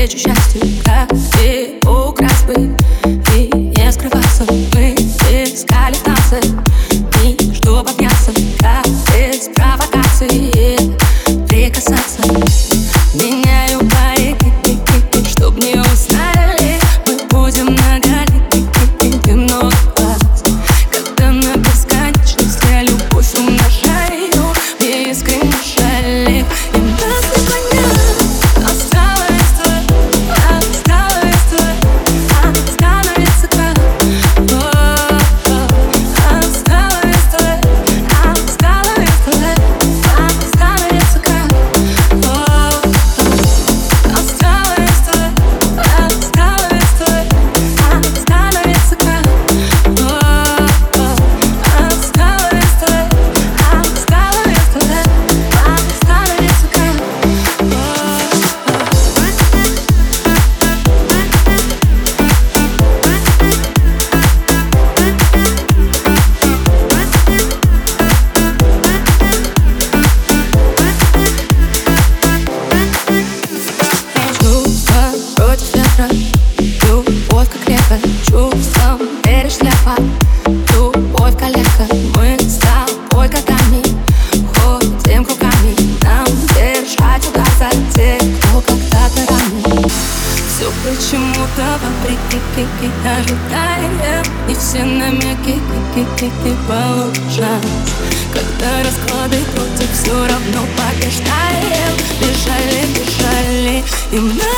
навстречу счастью Как ты украс бы и не скрываться Мы искали танцы и чтобы обняться. Как без провокации прикасаться. Меняю парик, чтоб не узнали Мы будем на галике, ты много глаз. Когда на бесконечность я любовь умножаю Мне искренне жаль золотого прикипики ожидаем. И все намеки кики-кики Когда расклады против все равно побеждаем. Бежали, бежали и мы